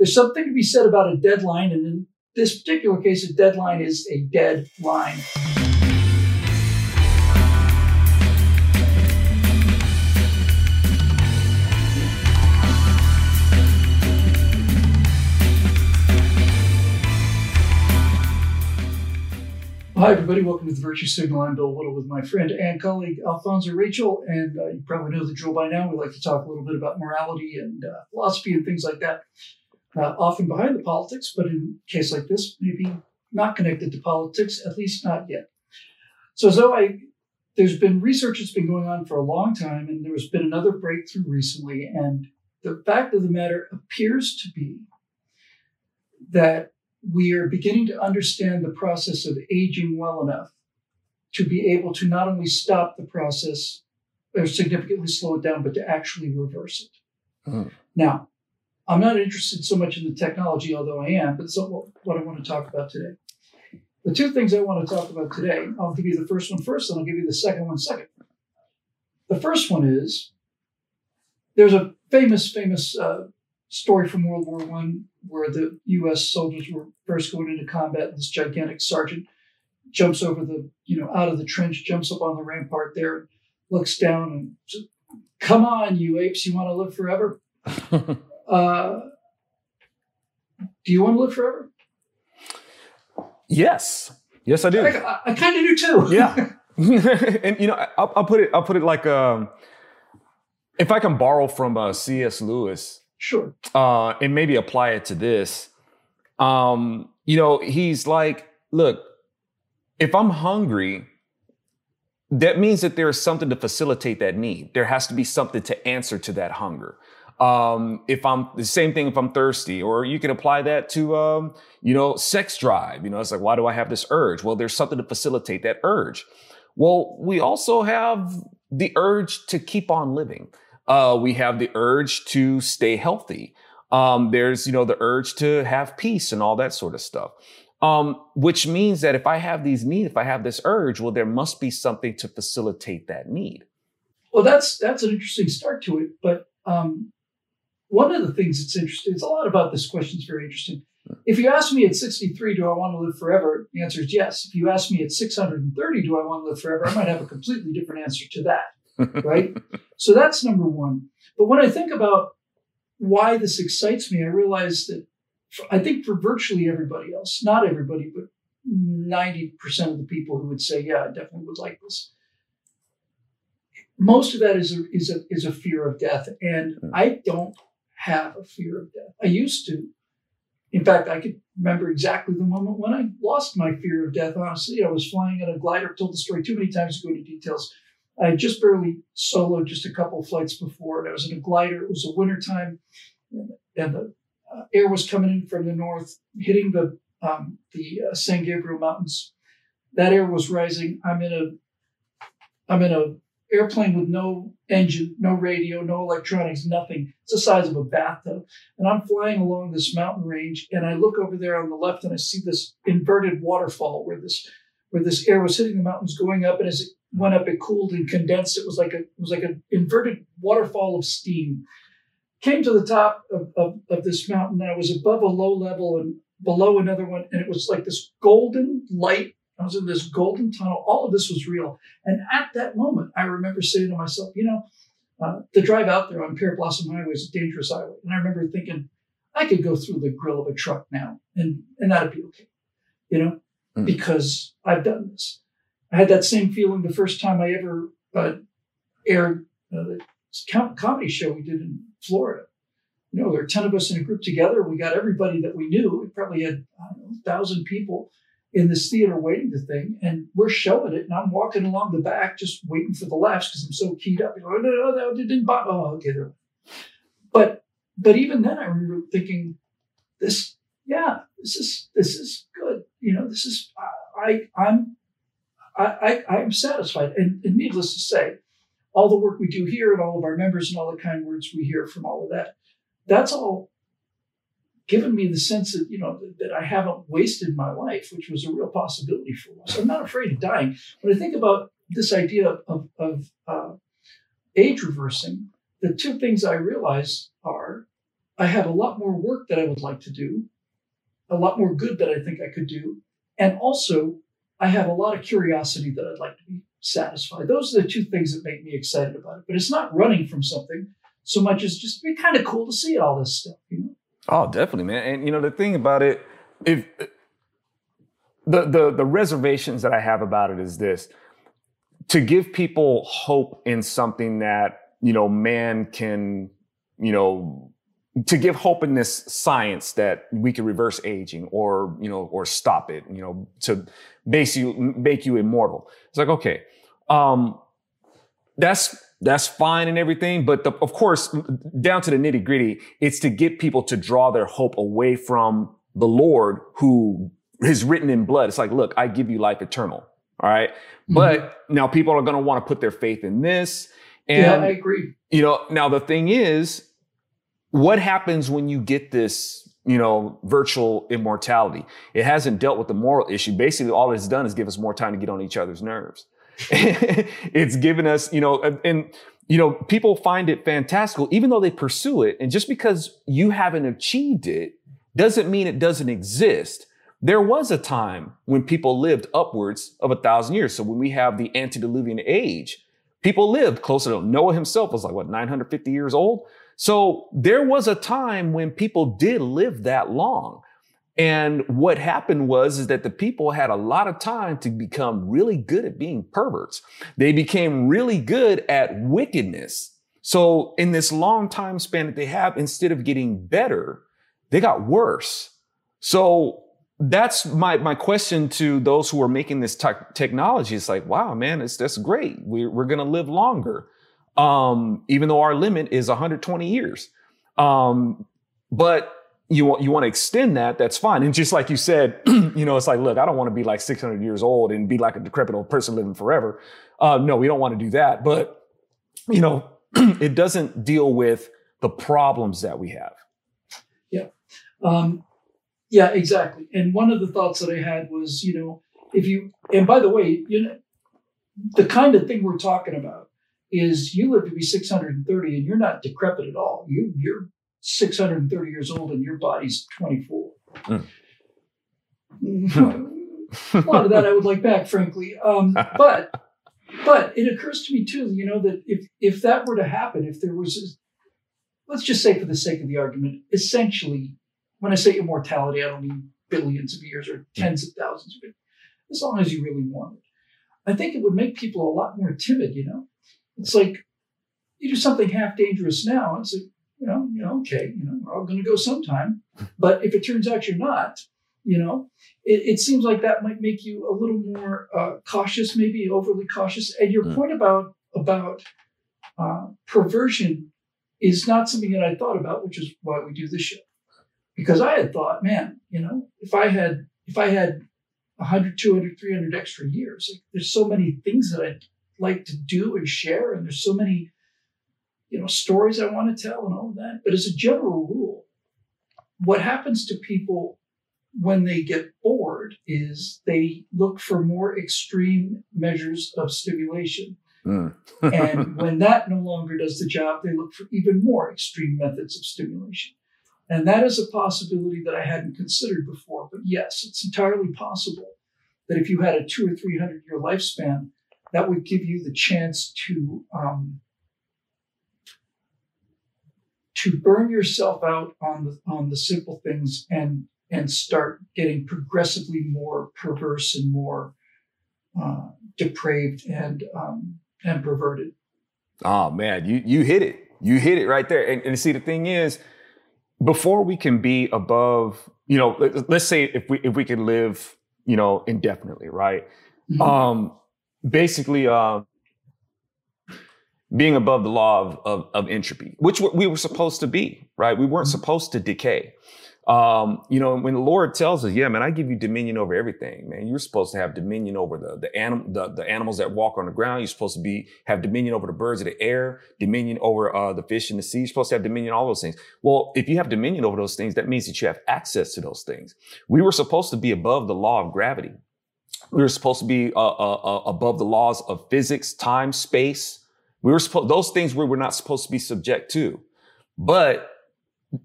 there's something to be said about a deadline. And in this particular case, a deadline is a dead line. Hi, everybody. Welcome to the Virtue Signal. I'm Bill Whittle with my friend and colleague Alfonzo Rachel. And uh, you probably know the drill by now. We like to talk a little bit about morality and uh, philosophy and things like that. Uh, often behind the politics, but in a case like this, maybe not connected to politics, at least not yet. So, so I, there's been research that's been going on for a long time, and there has been another breakthrough recently. And the fact of the matter appears to be that we are beginning to understand the process of aging well enough to be able to not only stop the process or significantly slow it down, but to actually reverse it. Mm. Now, I'm not interested so much in the technology, although I am, but it's what I want to talk about today. The two things I want to talk about today, I'll give you the first one first, and I'll give you the second one second. The first one is there's a famous, famous uh, story from World War One where the U.S. soldiers were first going into combat. This gigantic sergeant jumps over the, you know, out of the trench, jumps up on the rampart there, looks down, and says, "Come on, you apes! You want to live forever? uh, do you want to live forever?" Yes, yes, I do. I, I, kind of do too. yeah, and you know, I'll, I'll, put it. I'll put it like, um, if I can borrow from uh, C.S. Lewis Sure. Uh, and maybe apply it to this. Um, you know, he's like, look, if I'm hungry, that means that there is something to facilitate that need. There has to be something to answer to that hunger. Um, if I'm the same thing if I'm thirsty, or you can apply that to, um, you know, sex drive. You know, it's like, why do I have this urge? Well, there's something to facilitate that urge. Well, we also have the urge to keep on living. Uh, we have the urge to stay healthy. Um, there's, you know, the urge to have peace and all that sort of stuff. Um, which means that if I have these needs, if I have this urge, well, there must be something to facilitate that need. Well, that's that's an interesting start to it. But um, one of the things that's interesting, it's a lot about this question is very interesting. If you ask me at 63, do I want to live forever? The answer is yes. If you ask me at 630, do I want to live forever? I might have a completely different answer to that right? so that's number one. But when I think about why this excites me, I realize that for, I think for virtually everybody else, not everybody, but 90% of the people who would say, yeah, I definitely would like this. Most of that is a, is a, is a fear of death. And. I don't have a fear of death. I used to. In fact, I could remember exactly the moment when I lost my fear of death. Honestly, I was flying in a glider. I've told the story too many times to go into details. I had just barely soloed just a couple flights before, and I was in a glider. It was a wintertime, and, and the uh, air was coming in from the north, hitting the um, the uh, San Gabriel Mountains. That air was rising. I'm in a I'm in a airplane with no engine, no radio, no electronics, nothing. It's the size of a bathtub. And I'm flying along this mountain range, and I look over there on the left, and I see this inverted waterfall where this where this air was hitting the mountains, going up, and as it went up, it cooled and condensed. It was like a it was like an inverted waterfall of steam. Came to the top of, of, of this mountain. I was above a low level and below another one, and it was like this golden light. I was in this golden tunnel. All of this was real. And at that moment, I remember saying to myself, you know, uh, the drive out there on Pearblossom Highway is a dangerous highway. And I remember thinking, I could go through the grill of a truck now, and and that'd be okay, you know, mm. because I've done this. I had that same feeling the first time I ever uh, aired uh, the comedy show we did in Florida. You know, there were 10 of us in a group together. We got everybody that we knew. We probably had, know, 1,000 people in this theater waiting the thing. And we're showing it. And I'm walking along the back just waiting for the laughs because I'm so keyed up. You know, no, no, no, didn't bother. Oh, okay. There. But, but even then, I remember thinking, this, yeah, this is, this is good. You know, this is, I, I'm I, I, am satisfied. And, and, needless to say, all the work we do here and all of our members and all the kind words we hear from all of that, that's all given me the sense that, you know, that, I haven't wasted my life, which was a real possibility for us. I'm not afraid of dying. When I think about this idea of, of uh, age reversing, the two things I realize are I have a lot more work that I would like to do, a lot more good that I think I could do. And also, I have a lot of curiosity that I'd like to be satisfied. Those are the two things that make me excited about it. But it's not running from something so much as just be kind of cool to see all this stuff, you know? Oh, definitely, man. And you know, the thing about it, if the the the reservations that I have about it is this to give people hope in something that, you know, man can, you know, to give hope in this science that we can reverse aging or, you know, or stop it, you know, to you, make you immortal. It's like, okay, um, that's, that's fine and everything. But the, of course, down to the nitty gritty, it's to get people to draw their hope away from the Lord who is written in blood. It's like, look, I give you life eternal. All right? mm-hmm. But now people are going to want to put their faith in this. And, yeah, I agree. You know, now the thing is, what happens when you get this, you know, virtual immortality? It hasn't dealt with the moral issue. Basically, all it's done is give us more time to get on each other's nerves. it's given us, you know, and, you know, people find it fantastical, even though they pursue it. And just because you haven't achieved it doesn't mean it doesn't exist. There was a time when people lived upwards of a thousand years. So when we have the antediluvian age, people lived closer to Noah himself was like, what, 950 years old? So there was a time when people did live that long. And what happened was is that the people had a lot of time to become really good at being perverts. They became really good at wickedness. So in this long time span that they have, instead of getting better, they got worse. So that's my my question to those who are making this te- technology. It's like, wow, man, it's that's great. We're we're gonna live longer, um, even though our limit is 120 years. Um, but you want you want to extend that, that's fine. And just like you said, you know, it's like, look, I don't want to be like 600 years old and be like a decrepit old person living forever. Uh, no, we don't want to do that. But you know, it doesn't deal with the problems that we have. Yeah. Um, yeah, exactly. And one of the thoughts that I had was, you know, if you, and by the way, you know, the kind of thing we're talking about is you live to be 630 and you're not decrepit at all. You, you're 630 years old and your body's 24. Mm. a lot of that I would like back, frankly. Um, but, but it occurs to me too, you know, that if, if that were to happen, if there was, a, let's just say for the sake of the argument, essentially when I say immortality, I don't mean billions of years or tens of thousands of years, as long as you really want it. I think it would make people a lot more timid, you know? It's like you do something half dangerous now, it's like, you know, you know, okay, you know, we're all gonna go sometime. But if it turns out you're not, you know, it, it seems like that might make you a little more uh, cautious, maybe overly cautious. And your mm. point about about uh, perversion is not something that I thought about, which is why we do this show because I had thought, man, you know, if I had if I had 100, 200, 300 extra years, like, there's so many things that I'd like to do and share, and there's so many, you know, stories I want to tell and all of that. But as a general rule, what happens to people when they get bored is they look for more extreme measures of stimulation. Mm. and when that no longer does the job, they look for even more extreme methods of stimulation. And that is a possibility that I hadn't considered before. But yes, it's entirely possible that if you had a two or 300 year lifespan, that would give you the chance to, um, to burn yourself out on the, on the simple things and, and start getting progressively more perverse and more uh, depraved and, um, and perverted. Oh man, you, you hit it. You hit it right there. And, and see, the thing is, before we can be above, you know, let's say if we if we can live, you know, indefinitely, right? Mm-hmm. Um, basically, uh, being above the law of, of, of entropy, which we were supposed to be, right? We weren't mm-hmm. supposed to decay. Um, you know, when the Lord tells us, yeah, man, I give you dominion over everything, man. You're supposed to have dominion over the, the animal, the, the animals that walk on the ground. You're supposed to be, have dominion over the birds of the air, dominion over, uh, the fish in the sea. You're supposed to have dominion, all those things. Well, if you have dominion over those things, that means that you have access to those things. We were supposed to be above the law of gravity. We were supposed to be, uh, uh, uh above the laws of physics, time, space. We were supposed, those things we were not supposed to be subject to. But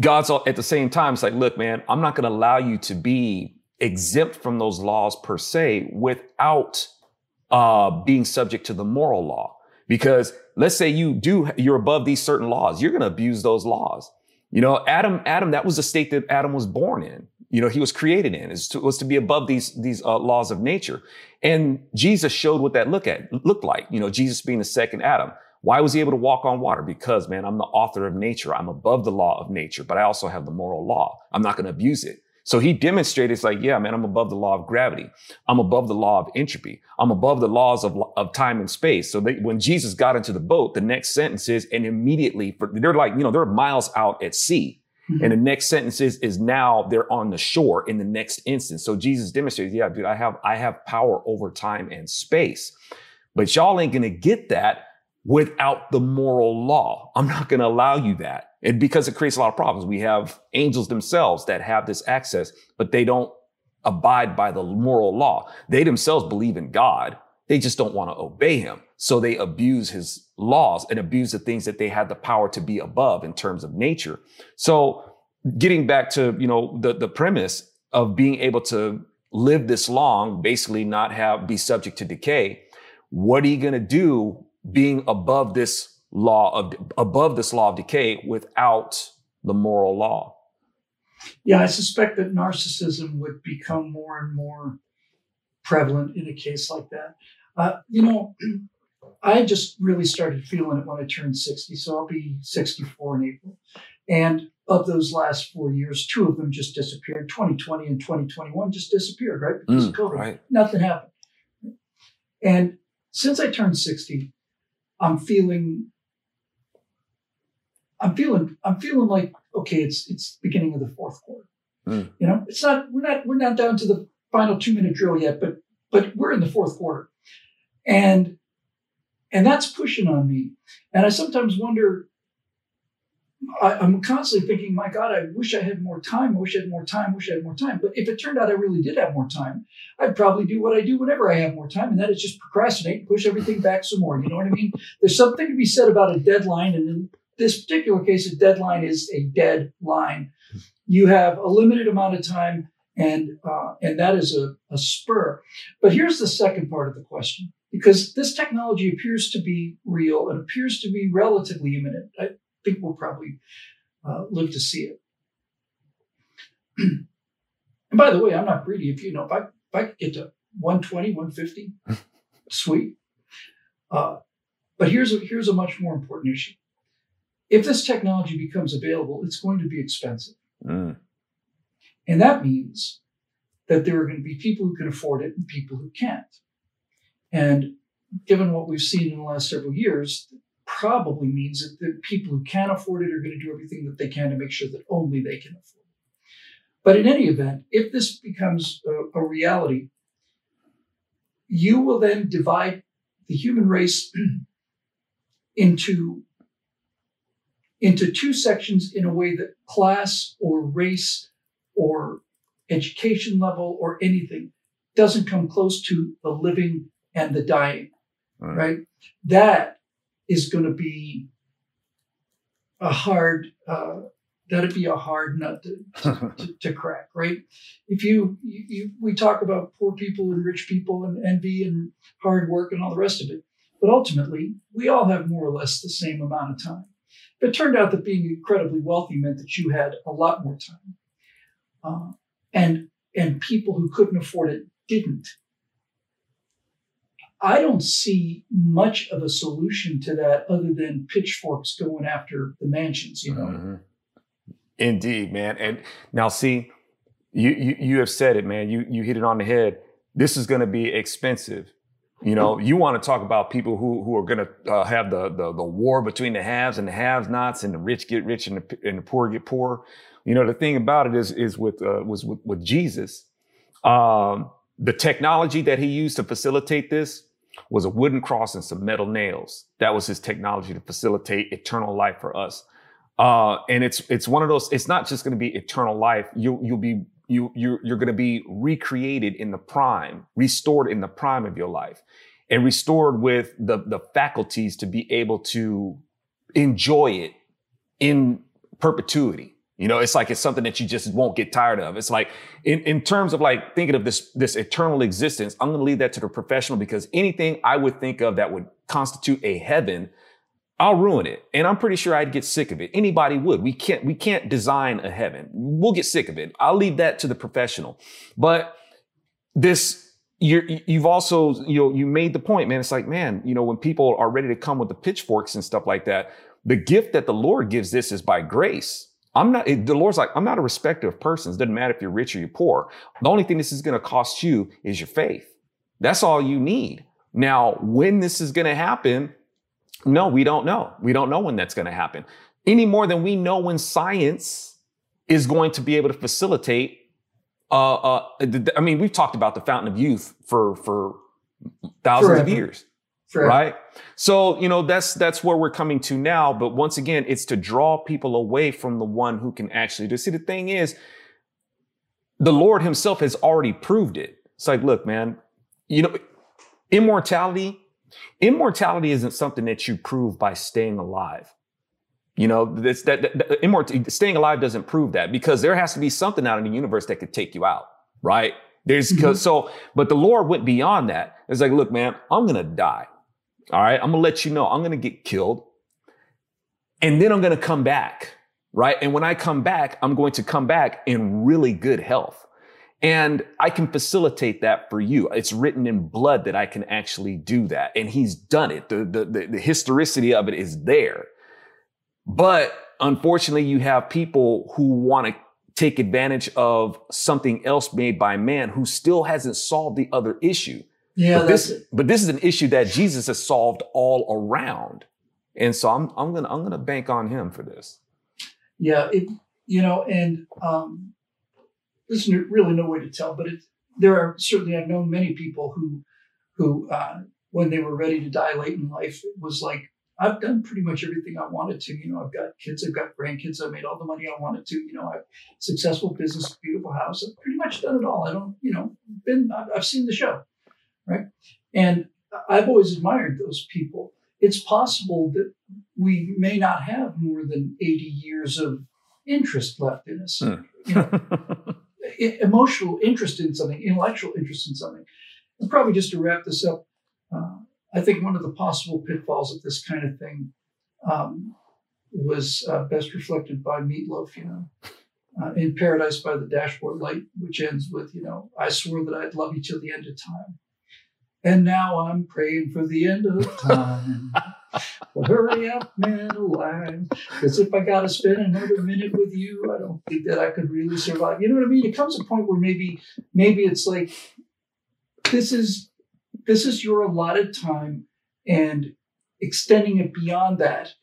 God's at the same time, it's like, look, man, I'm not going to allow you to be exempt from those laws per se without uh, being subject to the moral law. Because let's say you do, you're above these certain laws, you're going to abuse those laws. You know, Adam, Adam, that was the state that Adam was born in. You know, he was created in is to, was to be above these these uh, laws of nature, and Jesus showed what that look at looked like. You know, Jesus being the second Adam. Why was he able to walk on water? Because, man, I'm the author of nature. I'm above the law of nature, but I also have the moral law. I'm not going to abuse it. So he demonstrated it's like, yeah, man, I'm above the law of gravity. I'm above the law of entropy. I'm above the laws of, of time and space. So they, when Jesus got into the boat, the next sentence is, and immediately, for, they're like, you know, they're miles out at sea. Mm-hmm. And the next sentence is, is now they're on the shore in the next instance. So Jesus demonstrates, yeah, dude, I have, I have power over time and space. But y'all ain't going to get that without the moral law. I'm not going to allow you that. And because it creates a lot of problems. We have angels themselves that have this access, but they don't abide by the moral law. They themselves believe in God. They just don't want to obey him. So they abuse his laws and abuse the things that they had the power to be above in terms of nature. So getting back to, you know, the, the premise of being able to live this long, basically not have, be subject to decay. What are you going to do being above this law of above this law of decay without the moral law. Yeah, I suspect that narcissism would become more and more prevalent in a case like that. Uh, you know, I just really started feeling it when I turned 60, so I'll be 64 in April. And of those last four years, two of them just disappeared. 2020 and 2021 just disappeared, right? Because mm, of COVID. Right. Nothing happened. And since I turned 60, I'm feeling I'm feeling I'm feeling like okay, it's it's beginning of the fourth quarter. Mm. You know, it's not we're not we're not down to the final two minute drill yet, but but we're in the fourth quarter, and and that's pushing on me. And I sometimes wonder I, am constantly thinking, my God, I wish I had more time. I wish I had more time. I wish I had more time. But if it turned out I really did have more time, I'd probably do what I do whenever I have more time, and that is just procrastinate push everything back some more. You know what I mean? There's something to be said about a deadline, and in this particular case, a deadline is a deadline. You have a limited amount of time, and uh, and that is a, a spur. But here's the second part of the question because this technology appears to be real and appears to be relatively imminent. I, think we'll probably uh, live to see it. and by the way, I'm not greedy. If you know, if I if I could get to 120, 150, sweet. Uh, but here's a, here's a much more important issue. If this technology becomes available, it's going to be expensive. Mm. And that means that there are going to be people who can afford it and people who can't. And given what we've seen in the last several years, probably means that the people who can afford it are going to do everything that they can to make sure that only they can afford it. But in any event, if this becomes a, a reality, you will then divide the human race into into two sections in a way that class or race or education level or anything doesn't come close to the living and the dying right, right? that is going to be a hard uh, that'd be a hard nut to, to, to, crack right? If you, you, you, we talk about poor people and rich people and envy and hard work and all the rest of it but ultimately we all have more or less the same amount of time. If it turned out that being incredibly wealthy meant that you had a lot more time uh, and and people who couldn't afford it didn't I don't see much of a solution to that other than pitchforks going after the mansions, you know. Mm-hmm. Indeed, man. And now see, you, you you have said it, man. You you hit it on the head. This is going to be expensive. You know, you want to talk about people who who are going to uh, have the, the the war between the haves and the have-nots, and the rich get rich and the, and the poor get poor. You know, the thing about it is is with uh, was with, with Jesus, um, the technology that he used to facilitate this was a wooden cross and some metal nails. That was his technology to facilitate eternal life for us. Uh, and it's it's one of those. It's not just going to be eternal life. You you'll be you you you're going to be recreated in the prime, restored in the prime of your life, and restored with the the faculties to be able to enjoy it in perpetuity. You know, it's like it's something that you just won't get tired of. It's like in, in terms of like thinking of this this eternal existence, I'm to leave that to the professional because anything I would think of that would constitute a heaven, I'll ruin it. And I'm pretty sure I'd get sick of it. Anybody would. We can't we can't design a heaven. We'll get sick of it. I'll leave that to the professional. But this you're, you've also, you know, you made the point, man. It's like, man, you know, when people are ready to come with the pitchforks and stuff like that, the gift that the Lord gives this is by grace. I'm not, the Lord's like, I'm not a respecter of persons. Doesn't matter if you're rich or you're poor. The only thing this is going to cost you is your faith. That's all you need. Now, when this is going to happen, no, we don't know. We don't know when that's going to happen any more than we know when science is going to be able to facilitate uh, uh, I mean, we've talked about the fountain of youth for for thousands Forever. of years, Forever. right? So you know that's that's where we're coming to now. But once again, it's to draw people away from the one who can actually do. See, the thing is, the Lord Himself has already proved it. It's like, look, man, you know, immortality. Immortality isn't something that you prove by staying alive. You know, this, that, that immortal, staying alive doesn't prove that because there has to be something out in the universe that could take you out, right? There's mm-hmm. so, but the Lord went beyond that. It's like, look, man, I'm gonna die. All right, I'm gonna let you know I'm gonna get killed, and then I'm gonna come back, right? And when I come back, I'm going to come back in really good health. And I can facilitate that for you. It's written in blood that I can actually do that. And he's done it. The, the, the, the historicity of it is there. But unfortunately, you have people who want to take advantage of something else made by man who still hasn't solved the other issue. Yeah, but this, but this is an issue that Jesus has solved all around. And so I'm, I'm gonna I'm gonna bank on him for this. Yeah, it, you know, and um, there's really no way to tell, but it, there are certainly I've known many people who who uh, when they were ready to die late in life, it was like I've done pretty much everything I wanted to. You know, I've got kids, I've got grandkids, I've made all the money I wanted to. You know, I've successful business, beautiful house. I've pretty much done it all. I don't, you know, been I've seen the show, right? And I've always admired those people. It's possible that we may not have more than 80 years of interest left in us. Hmm. You know, emotional interest in something, intellectual interest in something. And probably just to wrap this up, uh, I think one of the possible pitfalls of this kind of thing um, was uh, best reflected by Meat Loaf, you know, uh, in Paradise by the Dashboard Light, which ends with, you know, I swore that I'd love you till the end of time. And now I'm praying for the end of time. well, hurry up, man, alive. Because if I got to spend another minute with you, I don't think that I could really survive. You know what I mean? It comes a point where maybe, maybe it's like, this is this is your allotted time and extending it beyond that.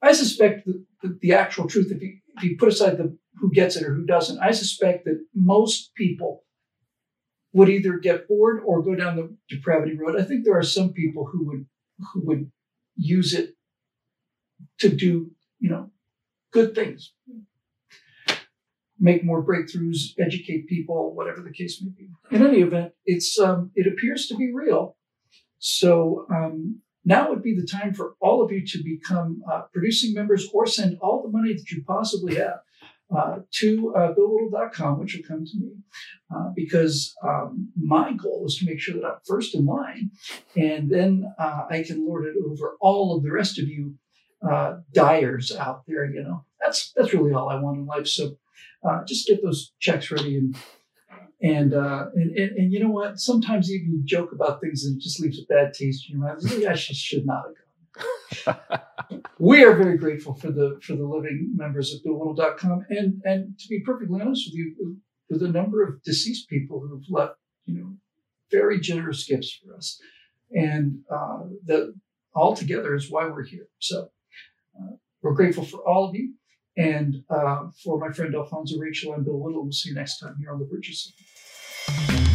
I suspect that the, the actual truth, if you, if you put aside the who gets it or who doesn't, I suspect that most people would either get bored or go down the depravity road. I think there are some people who would who would use it to do, you know, good things make more breakthroughs, educate people, whatever the case may be. In any event, it's um, it appears to be real. So um, now would be the time for all of you to become uh, producing members or send all the money that you possibly have uh, to uh, which will come to me, uh, because um, my goal is to make sure that I'm first in line, and then uh, I can lord it over all of the rest of you uh, dyers out there. You know, that's that's really all I want in life. So uh, just get those checks ready and and, and, and and you know what? Sometimes even you joke about things and it just leaves a bad taste in your mouth. Maybe I should, should not have gone. We are very grateful for the for the living members of BillWhittle.com and and to be perfectly honest with you, the number of deceased people who have left, you know, very generous gifts for us, and uh, that altogether is why we're here. So uh, we're grateful for all of you. And uh, for my friend Alfonzo Rachel, I'm Bill Whittle. We'll see you next time here on The Signal.